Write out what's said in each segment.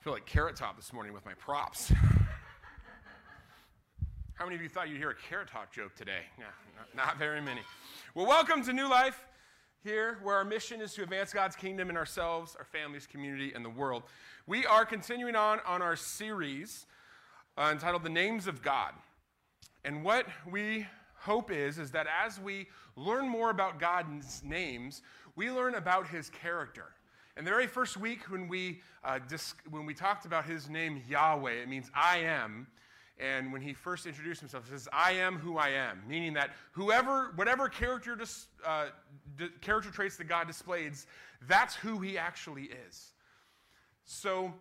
I feel like Carrot Top this morning with my props. How many of you thought you'd hear a Carrot Top joke today? Not, not very many. Well, welcome to New Life here, where our mission is to advance God's kingdom in ourselves, our families, community, and the world. We are continuing on on our series uh, entitled "The Names of God," and what we hope is is that as we learn more about God's names, we learn about His character. And the very first week when we, uh, dis- when we talked about his name Yahweh, it means I am. And when he first introduced himself, he says, I am who I am, meaning that whoever, whatever character, dis- uh, character traits that God displays, that's who he actually is. So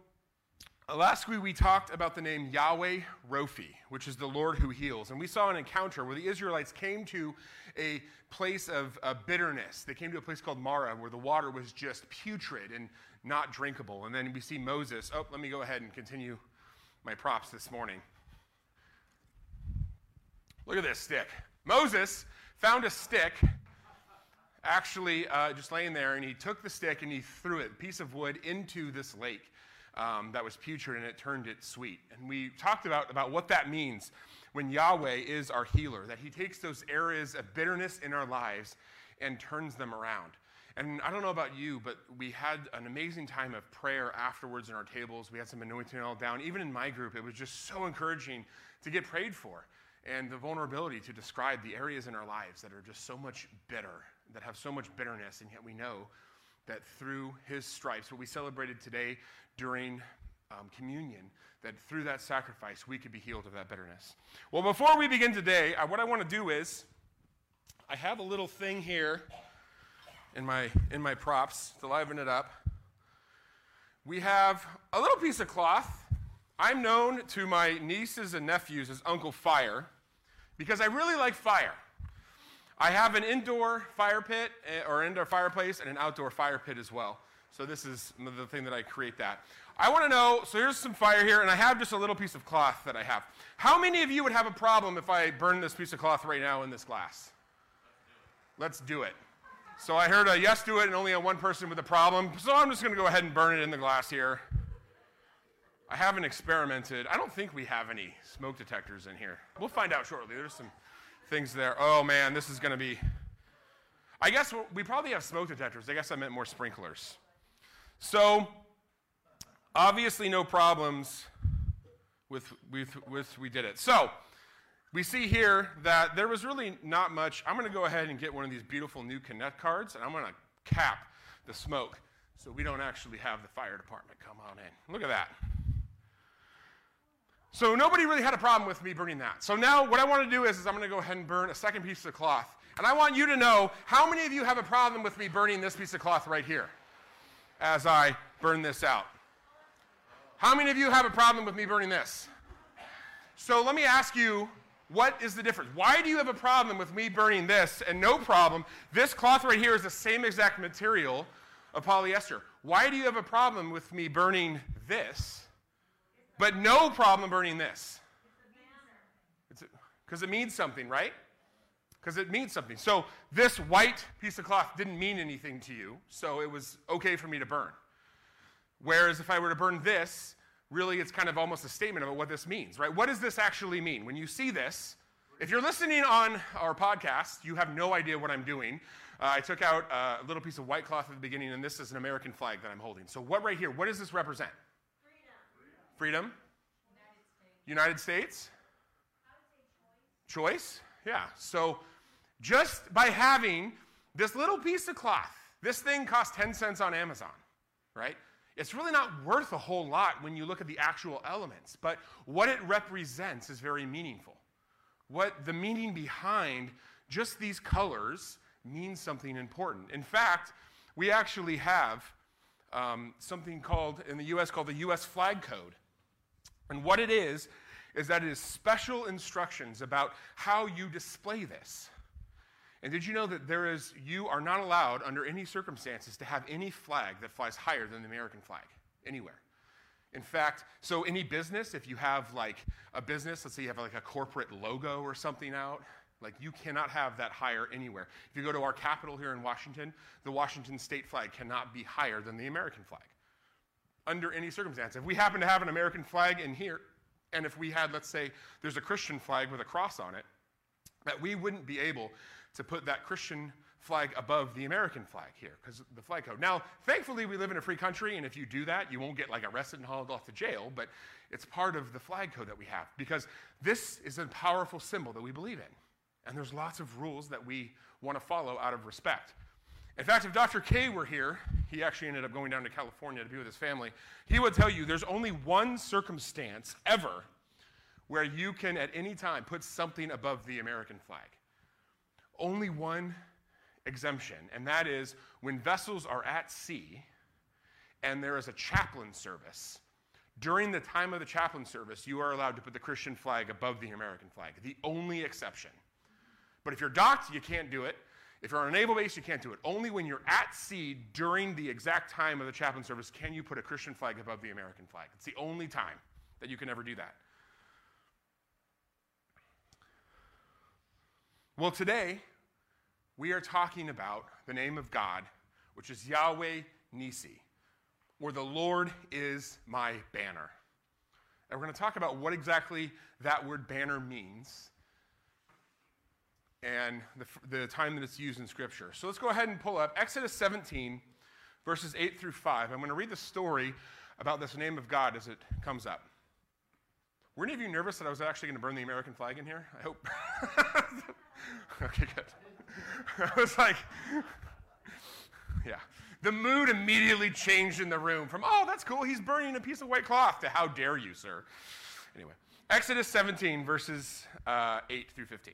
last week we talked about the name Yahweh Rophi, which is the Lord who heals. And we saw an encounter where the Israelites came to a place of uh, bitterness. They came to a place called Marah where the water was just putrid and not drinkable. And then we see Moses. Oh, let me go ahead and continue my props this morning. Look at this stick. Moses found a stick actually uh, just laying there, and he took the stick and he threw it, a piece of wood, into this lake um, that was putrid, and it turned it sweet. And we talked about, about what that means when Yahweh is our healer, that he takes those areas of bitterness in our lives and turns them around. And I don't know about you, but we had an amazing time of prayer afterwards in our tables. We had some anointing all down. Even in my group, it was just so encouraging to get prayed for and the vulnerability to describe the areas in our lives that are just so much bitter, that have so much bitterness, and yet we know that through his stripes, what we celebrated today during um, communion, that through that sacrifice we could be healed of that bitterness. Well, before we begin today, uh, what I want to do is I have a little thing here in my, in my props to liven it up. We have a little piece of cloth. I'm known to my nieces and nephews as Uncle Fire because I really like fire. I have an indoor fire pit eh, or indoor fireplace and an outdoor fire pit as well. So this is the thing that I create that. I want to know, so here's some fire here, and I have just a little piece of cloth that I have. How many of you would have a problem if I burn this piece of cloth right now in this glass? Let's do it. So I heard a yes to it and only a one person with a problem. So I'm just going to go ahead and burn it in the glass here. I haven't experimented. I don't think we have any smoke detectors in here. We'll find out shortly. There's some things there. Oh man, this is going to be. I guess we probably have smoke detectors. I guess I meant more sprinklers. So, obviously, no problems with, with, with we did it. So, we see here that there was really not much. I'm going to go ahead and get one of these beautiful new Connect cards, and I'm going to cap the smoke so we don't actually have the fire department come on in. Look at that. So nobody really had a problem with me burning that. So now what I want to do is, is I'm going to go ahead and burn a second piece of cloth. And I want you to know how many of you have a problem with me burning this piece of cloth right here as I burn this out. How many of you have a problem with me burning this? So let me ask you, what is the difference? Why do you have a problem with me burning this and no problem? This cloth right here is the same exact material of polyester. Why do you have a problem with me burning this, but no problem burning this? Because it means something, right? Because it means something. So this white piece of cloth didn't mean anything to you, so it was okay for me to burn. Whereas if I were to burn this, really it's kind of almost a statement about what this means, right? What does this actually mean? When you see this, if you're listening on our podcast, you have no idea what I'm doing. Uh, I took out a little piece of white cloth at the beginning, and this is an American flag that I'm holding. So, what right here, what does this represent? Freedom. United States. United States? Choice. choice? Yeah. So, just by having this little piece of cloth, this thing costs 10 cents on Amazon, right? It's really not worth a whole lot when you look at the actual elements, but what it represents is very meaningful. What the meaning behind just these colors means something important. In fact, we actually have um, something called, in the US, called the US Flag Code. And what it is, is that it is special instructions about how you display this. And did you know that there is, you are not allowed under any circumstances to have any flag that flies higher than the American flag anywhere? In fact, so any business, if you have like a business, let's say you have like a corporate logo or something out, like you cannot have that higher anywhere. If you go to our capital here in Washington, the Washington state flag cannot be higher than the American flag. Under any circumstance. If we happen to have an American flag in here, and if we had, let's say, there's a Christian flag with a cross on it, that we wouldn't be able to put that Christian flag above the American flag here because the flag code. Now, thankfully, we live in a free country, and if you do that, you won't get like arrested and hauled off to jail, but it's part of the flag code that we have because this is a powerful symbol that we believe in. And there's lots of rules that we want to follow out of respect. In fact, if Dr. K were here, he actually ended up going down to California to be with his family, he would tell you there's only one circumstance ever where you can at any time put something above the American flag. Only one exemption, and that is when vessels are at sea and there is a chaplain service. During the time of the chaplain service, you are allowed to put the Christian flag above the American flag, the only exception. But if you're docked, you can't do it. If you're on a naval base, you can't do it. Only when you're at sea during the exact time of the chaplain service can you put a Christian flag above the American flag. It's the only time that you can ever do that. Well, today, we are talking about the name of God, which is Yahweh Nissi, or the Lord is my banner. And we're going to talk about what exactly that word banner means and the, the time that it's used in Scripture. So let's go ahead and pull up Exodus 17, verses 8 through 5. I'm going to read the story about this name of God as it comes up. Were any of you nervous that I was actually going to burn the American flag in here? I hope. okay, good. I was like, yeah. The mood immediately changed in the room from, oh, that's cool, he's burning a piece of white cloth, to how dare you, sir. Anyway, Exodus 17, verses uh, 8 through 15.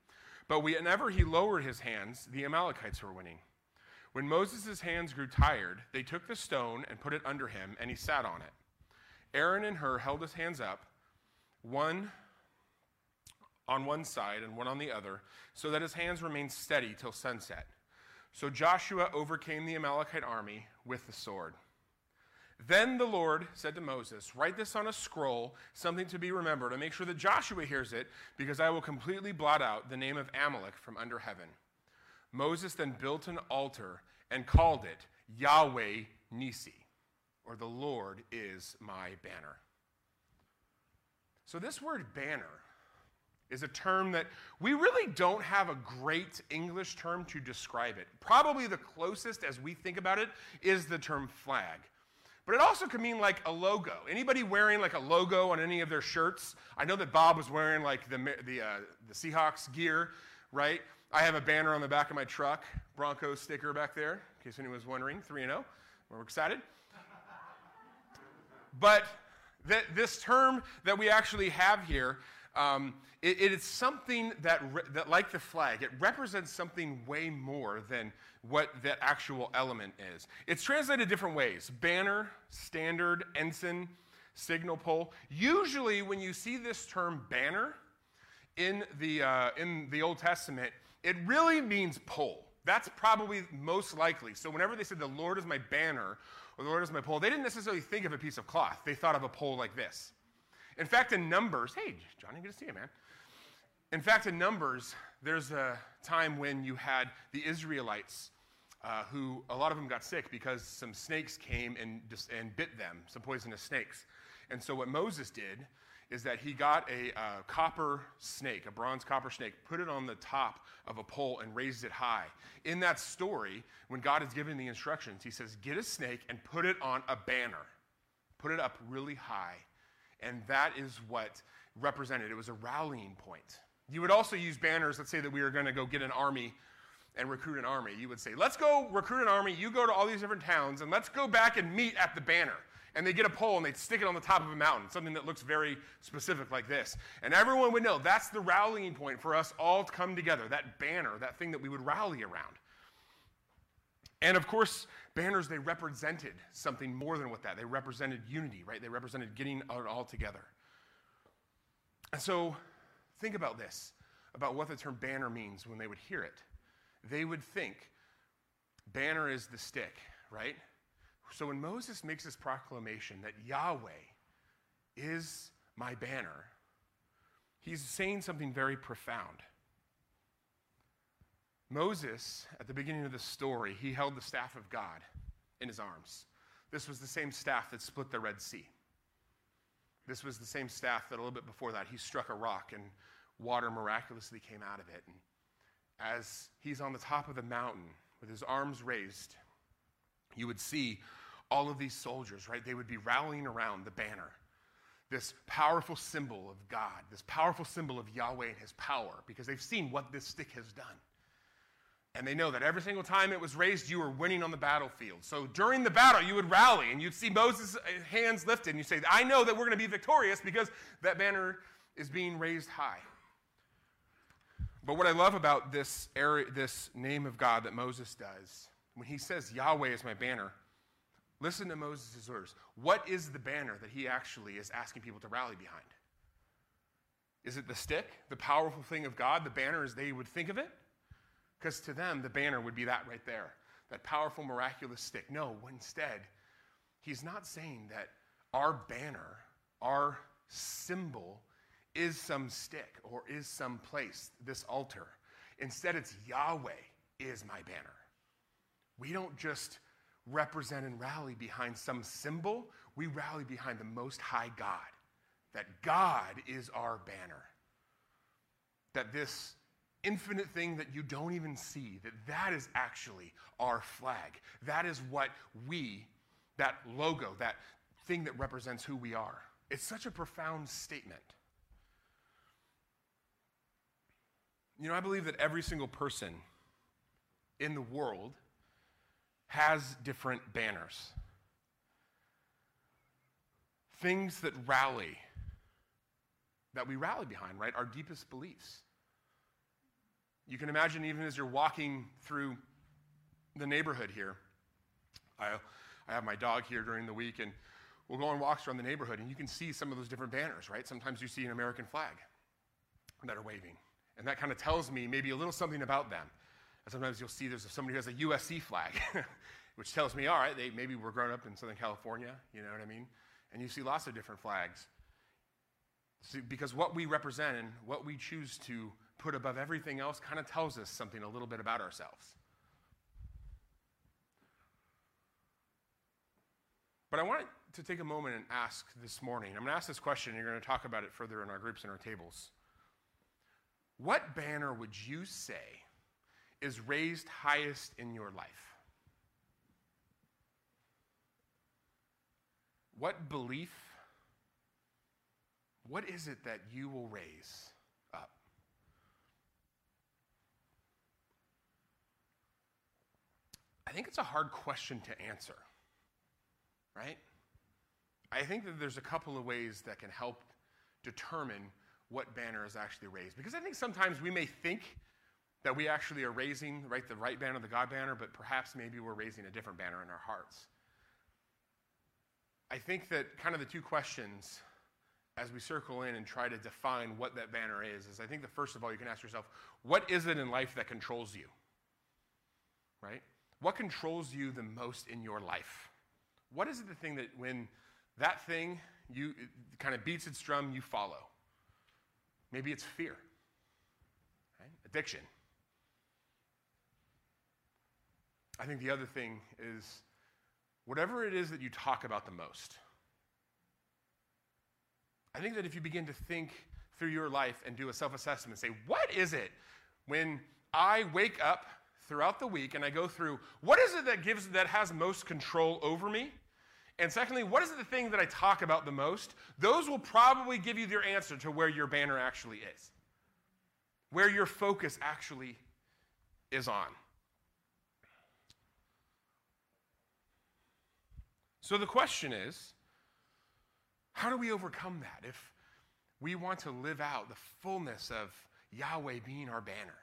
But whenever he lowered his hands, the Amalekites were winning. When Moses' hands grew tired, they took the stone and put it under him, and he sat on it. Aaron and Hur held his hands up, one on one side and one on the other, so that his hands remained steady till sunset. So Joshua overcame the Amalekite army with the sword. Then the Lord said to Moses, Write this on a scroll, something to be remembered, and make sure that Joshua hears it, because I will completely blot out the name of Amalek from under heaven. Moses then built an altar and called it Yahweh Nissi, or the Lord is my banner. So, this word banner is a term that we really don't have a great English term to describe it. Probably the closest as we think about it is the term flag. But it also can mean like a logo. Anybody wearing like a logo on any of their shirts? I know that Bob was wearing like the, the, uh, the Seahawks gear, right? I have a banner on the back of my truck, Broncos sticker back there, in case anyone was wondering, 3 0. We're excited. But th- this term that we actually have here um, it, it is something that, re- that, like the flag, it represents something way more than what that actual element is. It's translated different ways banner, standard, ensign, signal pole. Usually, when you see this term banner in the, uh, in the Old Testament, it really means pole. That's probably most likely. So, whenever they said, The Lord is my banner, or the Lord is my pole, they didn't necessarily think of a piece of cloth. They thought of a pole like this. In fact, in Numbers, hey, Johnny, good to see you, man. In fact, in Numbers, there's a time when you had the Israelites uh, who, a lot of them got sick because some snakes came and, and bit them, some poisonous snakes. And so, what Moses did is that he got a uh, copper snake, a bronze copper snake, put it on the top of a pole and raised it high. In that story, when God is giving the instructions, he says, Get a snake and put it on a banner, put it up really high and that is what represented. It was a rallying point. You would also use banners, let's say that we were going to go get an army and recruit an army. You would say, let's go recruit an army. You go to all these different towns, and let's go back and meet at the banner. And they get a pole and they stick it on the top of a mountain, something that looks very specific like this. And everyone would know that's the rallying point for us all to come together, that banner, that thing that we would rally around. And of course, Banners, they represented something more than what that. They represented unity, right? They represented getting it all together. And so think about this about what the term banner means when they would hear it. They would think banner is the stick, right? So when Moses makes this proclamation that Yahweh is my banner, he's saying something very profound. Moses, at the beginning of the story, he held the staff of God in his arms. This was the same staff that split the Red Sea. This was the same staff that a little bit before that he struck a rock and water miraculously came out of it. And as he's on the top of the mountain with his arms raised, you would see all of these soldiers, right? They would be rallying around the banner, this powerful symbol of God, this powerful symbol of Yahweh and his power, because they've seen what this stick has done. And they know that every single time it was raised, you were winning on the battlefield. So during the battle, you would rally and you'd see Moses' hands lifted, and you say, I know that we're going to be victorious because that banner is being raised high. But what I love about this, area, this name of God that Moses does, when he says, Yahweh is my banner, listen to Moses' orders. What is the banner that he actually is asking people to rally behind? Is it the stick, the powerful thing of God, the banner as they would think of it? Because to them, the banner would be that right there, that powerful, miraculous stick. No, instead, he's not saying that our banner, our symbol, is some stick or is some place, this altar. Instead, it's Yahweh is my banner. We don't just represent and rally behind some symbol, we rally behind the Most High God. That God is our banner. That this infinite thing that you don't even see, that that is actually our flag. That is what we, that logo, that thing that represents who we are. It's such a profound statement. You know, I believe that every single person in the world has different banners. Things that rally, that we rally behind, right? Our deepest beliefs. You can imagine, even as you're walking through the neighborhood here, I, I have my dog here during the week, and we'll go on walks around the neighborhood, and you can see some of those different banners, right? Sometimes you see an American flag that are waving, and that kind of tells me maybe a little something about them. And sometimes you'll see there's somebody who has a USC flag, which tells me, all right, they maybe were grown up in Southern California, you know what I mean? And you see lots of different flags. Because what we represent and what we choose to put above everything else kind of tells us something a little bit about ourselves. But I want to take a moment and ask this morning. I'm going to ask this question. and You're going to talk about it further in our groups and our tables. What banner would you say is raised highest in your life? What belief, what is it that you will raise? I think it's a hard question to answer, right? I think that there's a couple of ways that can help determine what banner is actually raised. Because I think sometimes we may think that we actually are raising right, the right banner, the God banner, but perhaps maybe we're raising a different banner in our hearts. I think that kind of the two questions as we circle in and try to define what that banner is, is I think that first of all, you can ask yourself, what is it in life that controls you? Right? What controls you the most in your life? What is it the thing that when that thing you kind of beats its drum, you follow? Maybe it's fear, right? addiction. I think the other thing is whatever it is that you talk about the most. I think that if you begin to think through your life and do a self assessment say, what is it when I wake up throughout the week and I go through what is it that gives that has most control over me? And secondly, what is the thing that I talk about the most? Those will probably give you your answer to where your banner actually is. Where your focus actually is on. So the question is, how do we overcome that if we want to live out the fullness of Yahweh being our banner?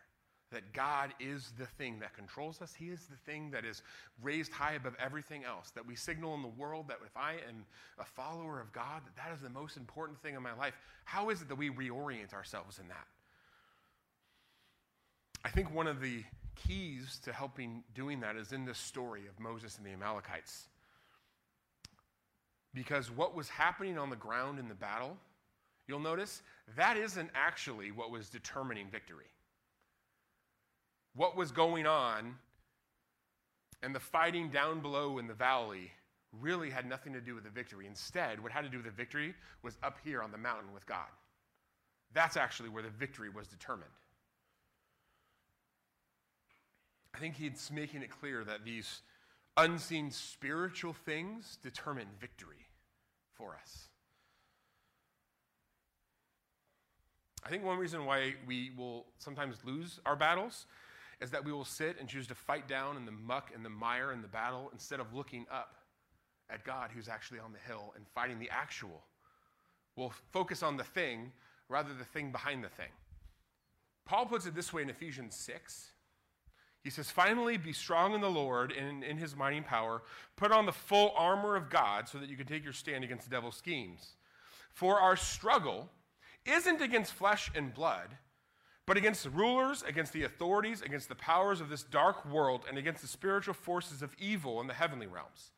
That God is the thing that controls us. He is the thing that is raised high above everything else. That we signal in the world that if I am a follower of God, that that is the most important thing in my life. How is it that we reorient ourselves in that? I think one of the keys to helping doing that is in this story of Moses and the Amalekites. Because what was happening on the ground in the battle, you'll notice that isn't actually what was determining victory what was going on and the fighting down below in the valley really had nothing to do with the victory. Instead, what had to do with the victory was up here on the mountain with God. That's actually where the victory was determined. I think he's making it clear that these unseen spiritual things determine victory for us. I think one reason why we will sometimes lose our battles is that we will sit and choose to fight down in the muck and the mire and the battle instead of looking up at God who's actually on the hill and fighting the actual. We'll focus on the thing rather than the thing behind the thing. Paul puts it this way in Ephesians 6. He says, Finally, be strong in the Lord and in his mighty power. Put on the full armor of God so that you can take your stand against the devil's schemes. For our struggle isn't against flesh and blood but against the rulers, against the authorities, against the powers of this dark world, and against the spiritual forces of evil in the heavenly realms.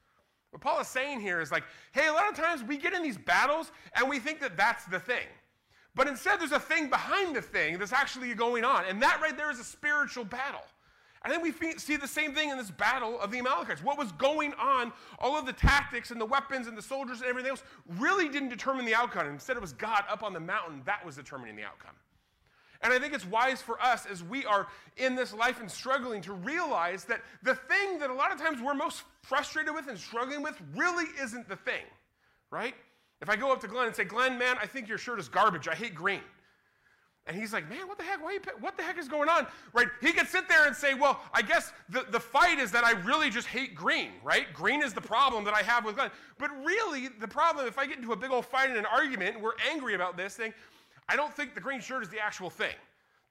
What Paul is saying here is like, hey, a lot of times we get in these battles and we think that that's the thing. But instead, there's a thing behind the thing that's actually going on. And that right there is a spiritual battle. And then we see the same thing in this battle of the Amalekites. What was going on, all of the tactics and the weapons and the soldiers and everything else really didn't determine the outcome. Instead, it was God up on the mountain that was determining the outcome. And I think it's wise for us as we are in this life and struggling to realize that the thing that a lot of times we're most frustrated with and struggling with really isn't the thing, right? If I go up to Glenn and say, Glenn, man, I think your shirt is garbage. I hate green. And he's like, man, what the heck? Why you, what the heck is going on? Right? He could sit there and say, well, I guess the, the fight is that I really just hate green, right? Green is the problem that I have with Glenn. But really, the problem, if I get into a big old fight and an argument and we're angry about this thing, I don't think the green shirt is the actual thing.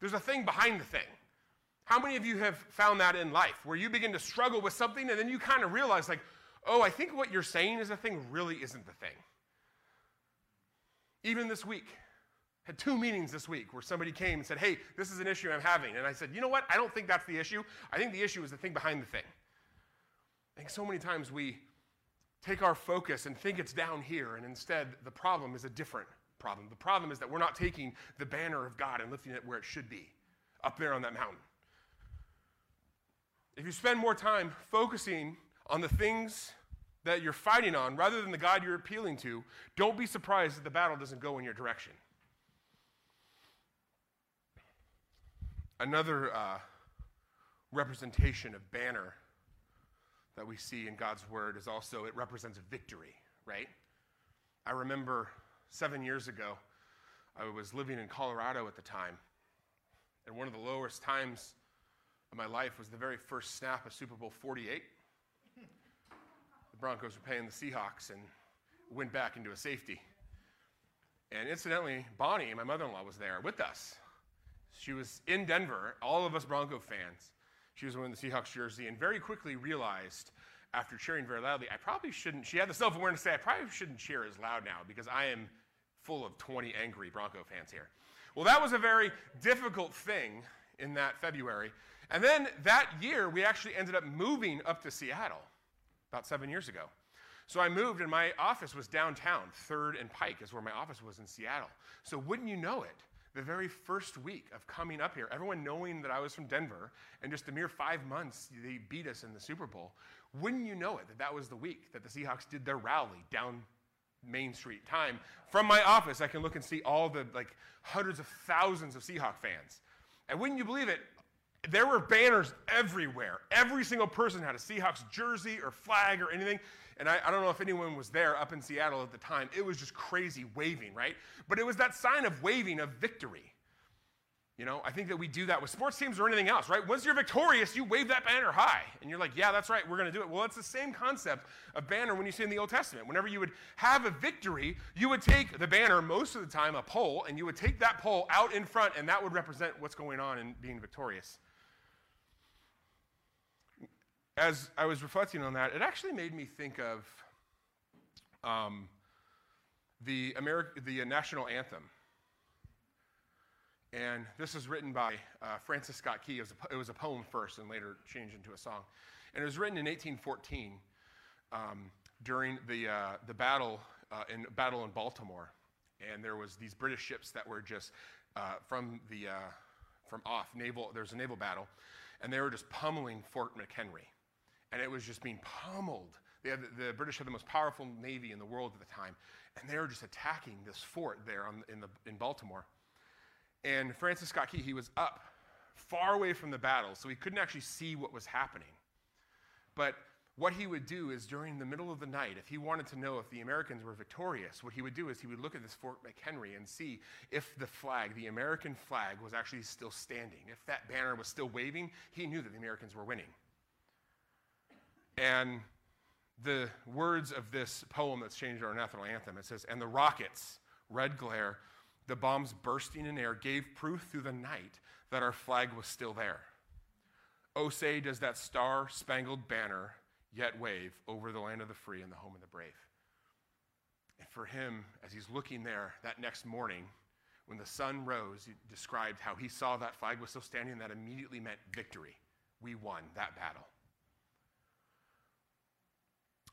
There's a thing behind the thing. How many of you have found that in life where you begin to struggle with something and then you kind of realize, like, oh, I think what you're saying is a thing really isn't the thing? Even this week, had two meetings this week where somebody came and said, hey, this is an issue I'm having. And I said, you know what? I don't think that's the issue. I think the issue is the thing behind the thing. I think so many times we take our focus and think it's down here, and instead the problem is a different problem. The problem is that we're not taking the banner of God and lifting it where it should be, up there on that mountain. If you spend more time focusing on the things that you're fighting on rather than the God you're appealing to, don't be surprised that the battle doesn't go in your direction. Another uh, representation of banner that we see in God's word is also it represents victory, right? I remember seven years ago, I was living in Colorado at the time. And one of the lowest times of my life was the very first snap of Super Bowl 48. the Broncos were playing the Seahawks and went back into a safety. And incidentally, Bonnie, my mother in law, was there with us. She was in Denver, all of us Bronco fans. She was wearing the Seahawks jersey and very quickly realized after cheering very loudly, I probably shouldn't, she had the self awareness to say, I probably shouldn't cheer as loud now because I am full of 20 angry Bronco fans here. Well, that was a very difficult thing in that February. And then that year, we actually ended up moving up to Seattle about seven years ago. So I moved, and my office was downtown. Third and Pike is where my office was in Seattle. So wouldn't you know it? The very first week of coming up here, everyone knowing that I was from Denver, and just a mere five months, they beat us in the Super Bowl. Wouldn't you know it that that was the week that the Seahawks did their rally down Main Street time. From my office, I can look and see all the like hundreds of thousands of Seahawk fans. And wouldn't you believe it? There were banners everywhere. Every single person had a Seahawks jersey or flag or anything. And I, I, don't know if anyone was there up in Seattle at the time. It was just crazy waving, right? But it was that sign of waving of victory. You know, I think that we do that with sports teams or anything else, right? Once you're victorious, you wave that banner high. And you're like, yeah, that's right, we're going to do it. Well, it's the same concept of banner when you see in the Old Testament. Whenever you would have a victory, you would take the banner, most of the time a pole, and you would take that pole out in front, and that would represent what's going on in being victorious. As I was reflecting on that, it actually made me think of um, the, Ameri- the uh, national anthem and this was written by uh, Francis Scott Key. It was, a, it was, a, poem first and later changed into a song. And it was written in 1814 um, during the, uh, the battle, uh, in, battle in Baltimore. And there was these British ships that were just uh, from, the, uh, from off naval, there was a naval battle, and they were just pummeling Fort McHenry. And it was just being pummeled. They had, the British had the most powerful navy in the world at the time, and they were just attacking this fort there on, in, the, in Baltimore. And Francis Scott Key, he was up far away from the battle, so he couldn't actually see what was happening. But what he would do is during the middle of the night, if he wanted to know if the Americans were victorious, what he would do is he would look at this Fort McHenry and see if the flag, the American flag, was actually still standing. If that banner was still waving, he knew that the Americans were winning. And the words of this poem that's changed our national anthem it says, And the rockets, red glare, the bombs bursting in air gave proof through the night that our flag was still there. Oh, say, does that star spangled banner yet wave over the land of the free and the home of the brave? And for him, as he's looking there that next morning, when the sun rose, he described how he saw that flag was still standing. That immediately meant victory. We won that battle.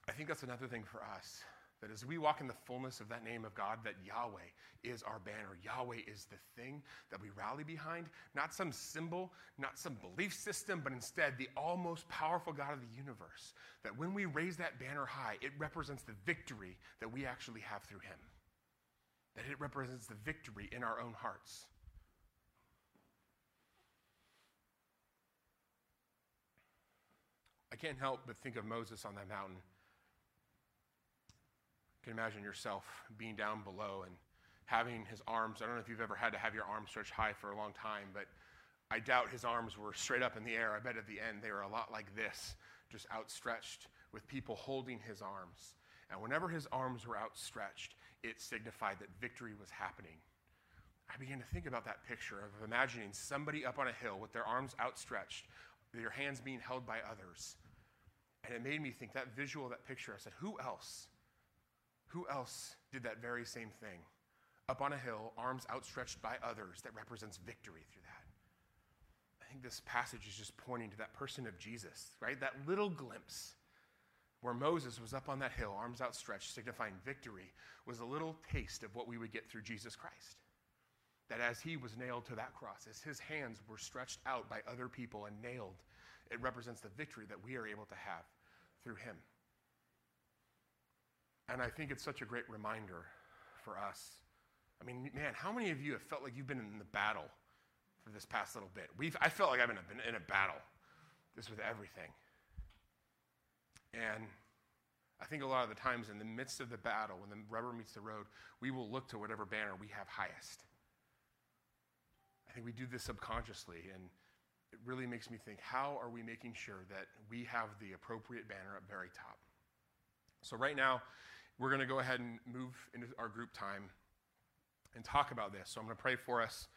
I think that's another thing for us that as we walk in the fullness of that name of God, that Yahweh is our banner. Yahweh is the thing that we rally behind, not some symbol, not some belief system, but instead the almost powerful God of the universe. That when we raise that banner high, it represents the victory that we actually have through Him. That it represents the victory in our own hearts. I can't help but think of Moses on that mountain can imagine yourself being down below and having his arms. I don't know if you've ever had to have your arms stretched high for a long time, but I doubt his arms were straight up in the air. I bet at the end they were a lot like this, just outstretched with people holding his arms. And whenever his arms were outstretched, it signified that victory was happening. I began to think about that picture of imagining somebody up on a hill with their arms outstretched, their hands being held by others. And it made me think that visual, that picture, I said, who else who else did that very same thing? Up on a hill, arms outstretched by others, that represents victory through that. I think this passage is just pointing to that person of Jesus, right? That little glimpse where Moses was up on that hill, arms outstretched, signifying victory, was a little taste of what we would get through Jesus Christ. That as he was nailed to that cross, as his hands were stretched out by other people and nailed, it represents the victory that we are able to have through him. And I think it's such a great reminder for us. I mean, man, how many of you have felt like you've been in the battle for this past little bit? We've, I felt like I've been in a battle, just with everything. And I think a lot of the times in the midst of the battle, when the rubber meets the road, we will look to whatever banner we have highest. I think we do this subconsciously, and it really makes me think how are we making sure that we have the appropriate banner up very top? So, right now, we're going to go ahead and move into our group time and talk about this. So I'm going to pray for us,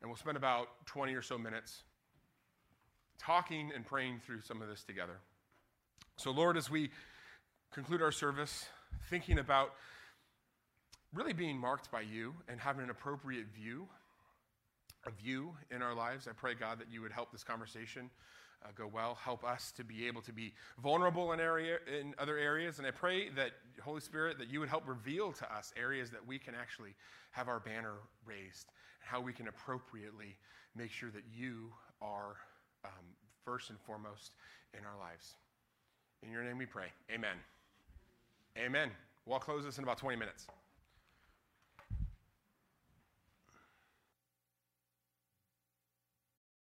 and we'll spend about 20 or so minutes talking and praying through some of this together. So, Lord, as we conclude our service, thinking about really being marked by you and having an appropriate view of you in our lives, I pray, God, that you would help this conversation uh, go well. Help us to be able to be vulnerable in area in other areas, and I pray that Holy Spirit that you would help reveal to us areas that we can actually have our banner raised, and how we can appropriately make sure that you are um, first and foremost in our lives. In your name we pray. Amen. Amen. We'll close this in about 20 minutes.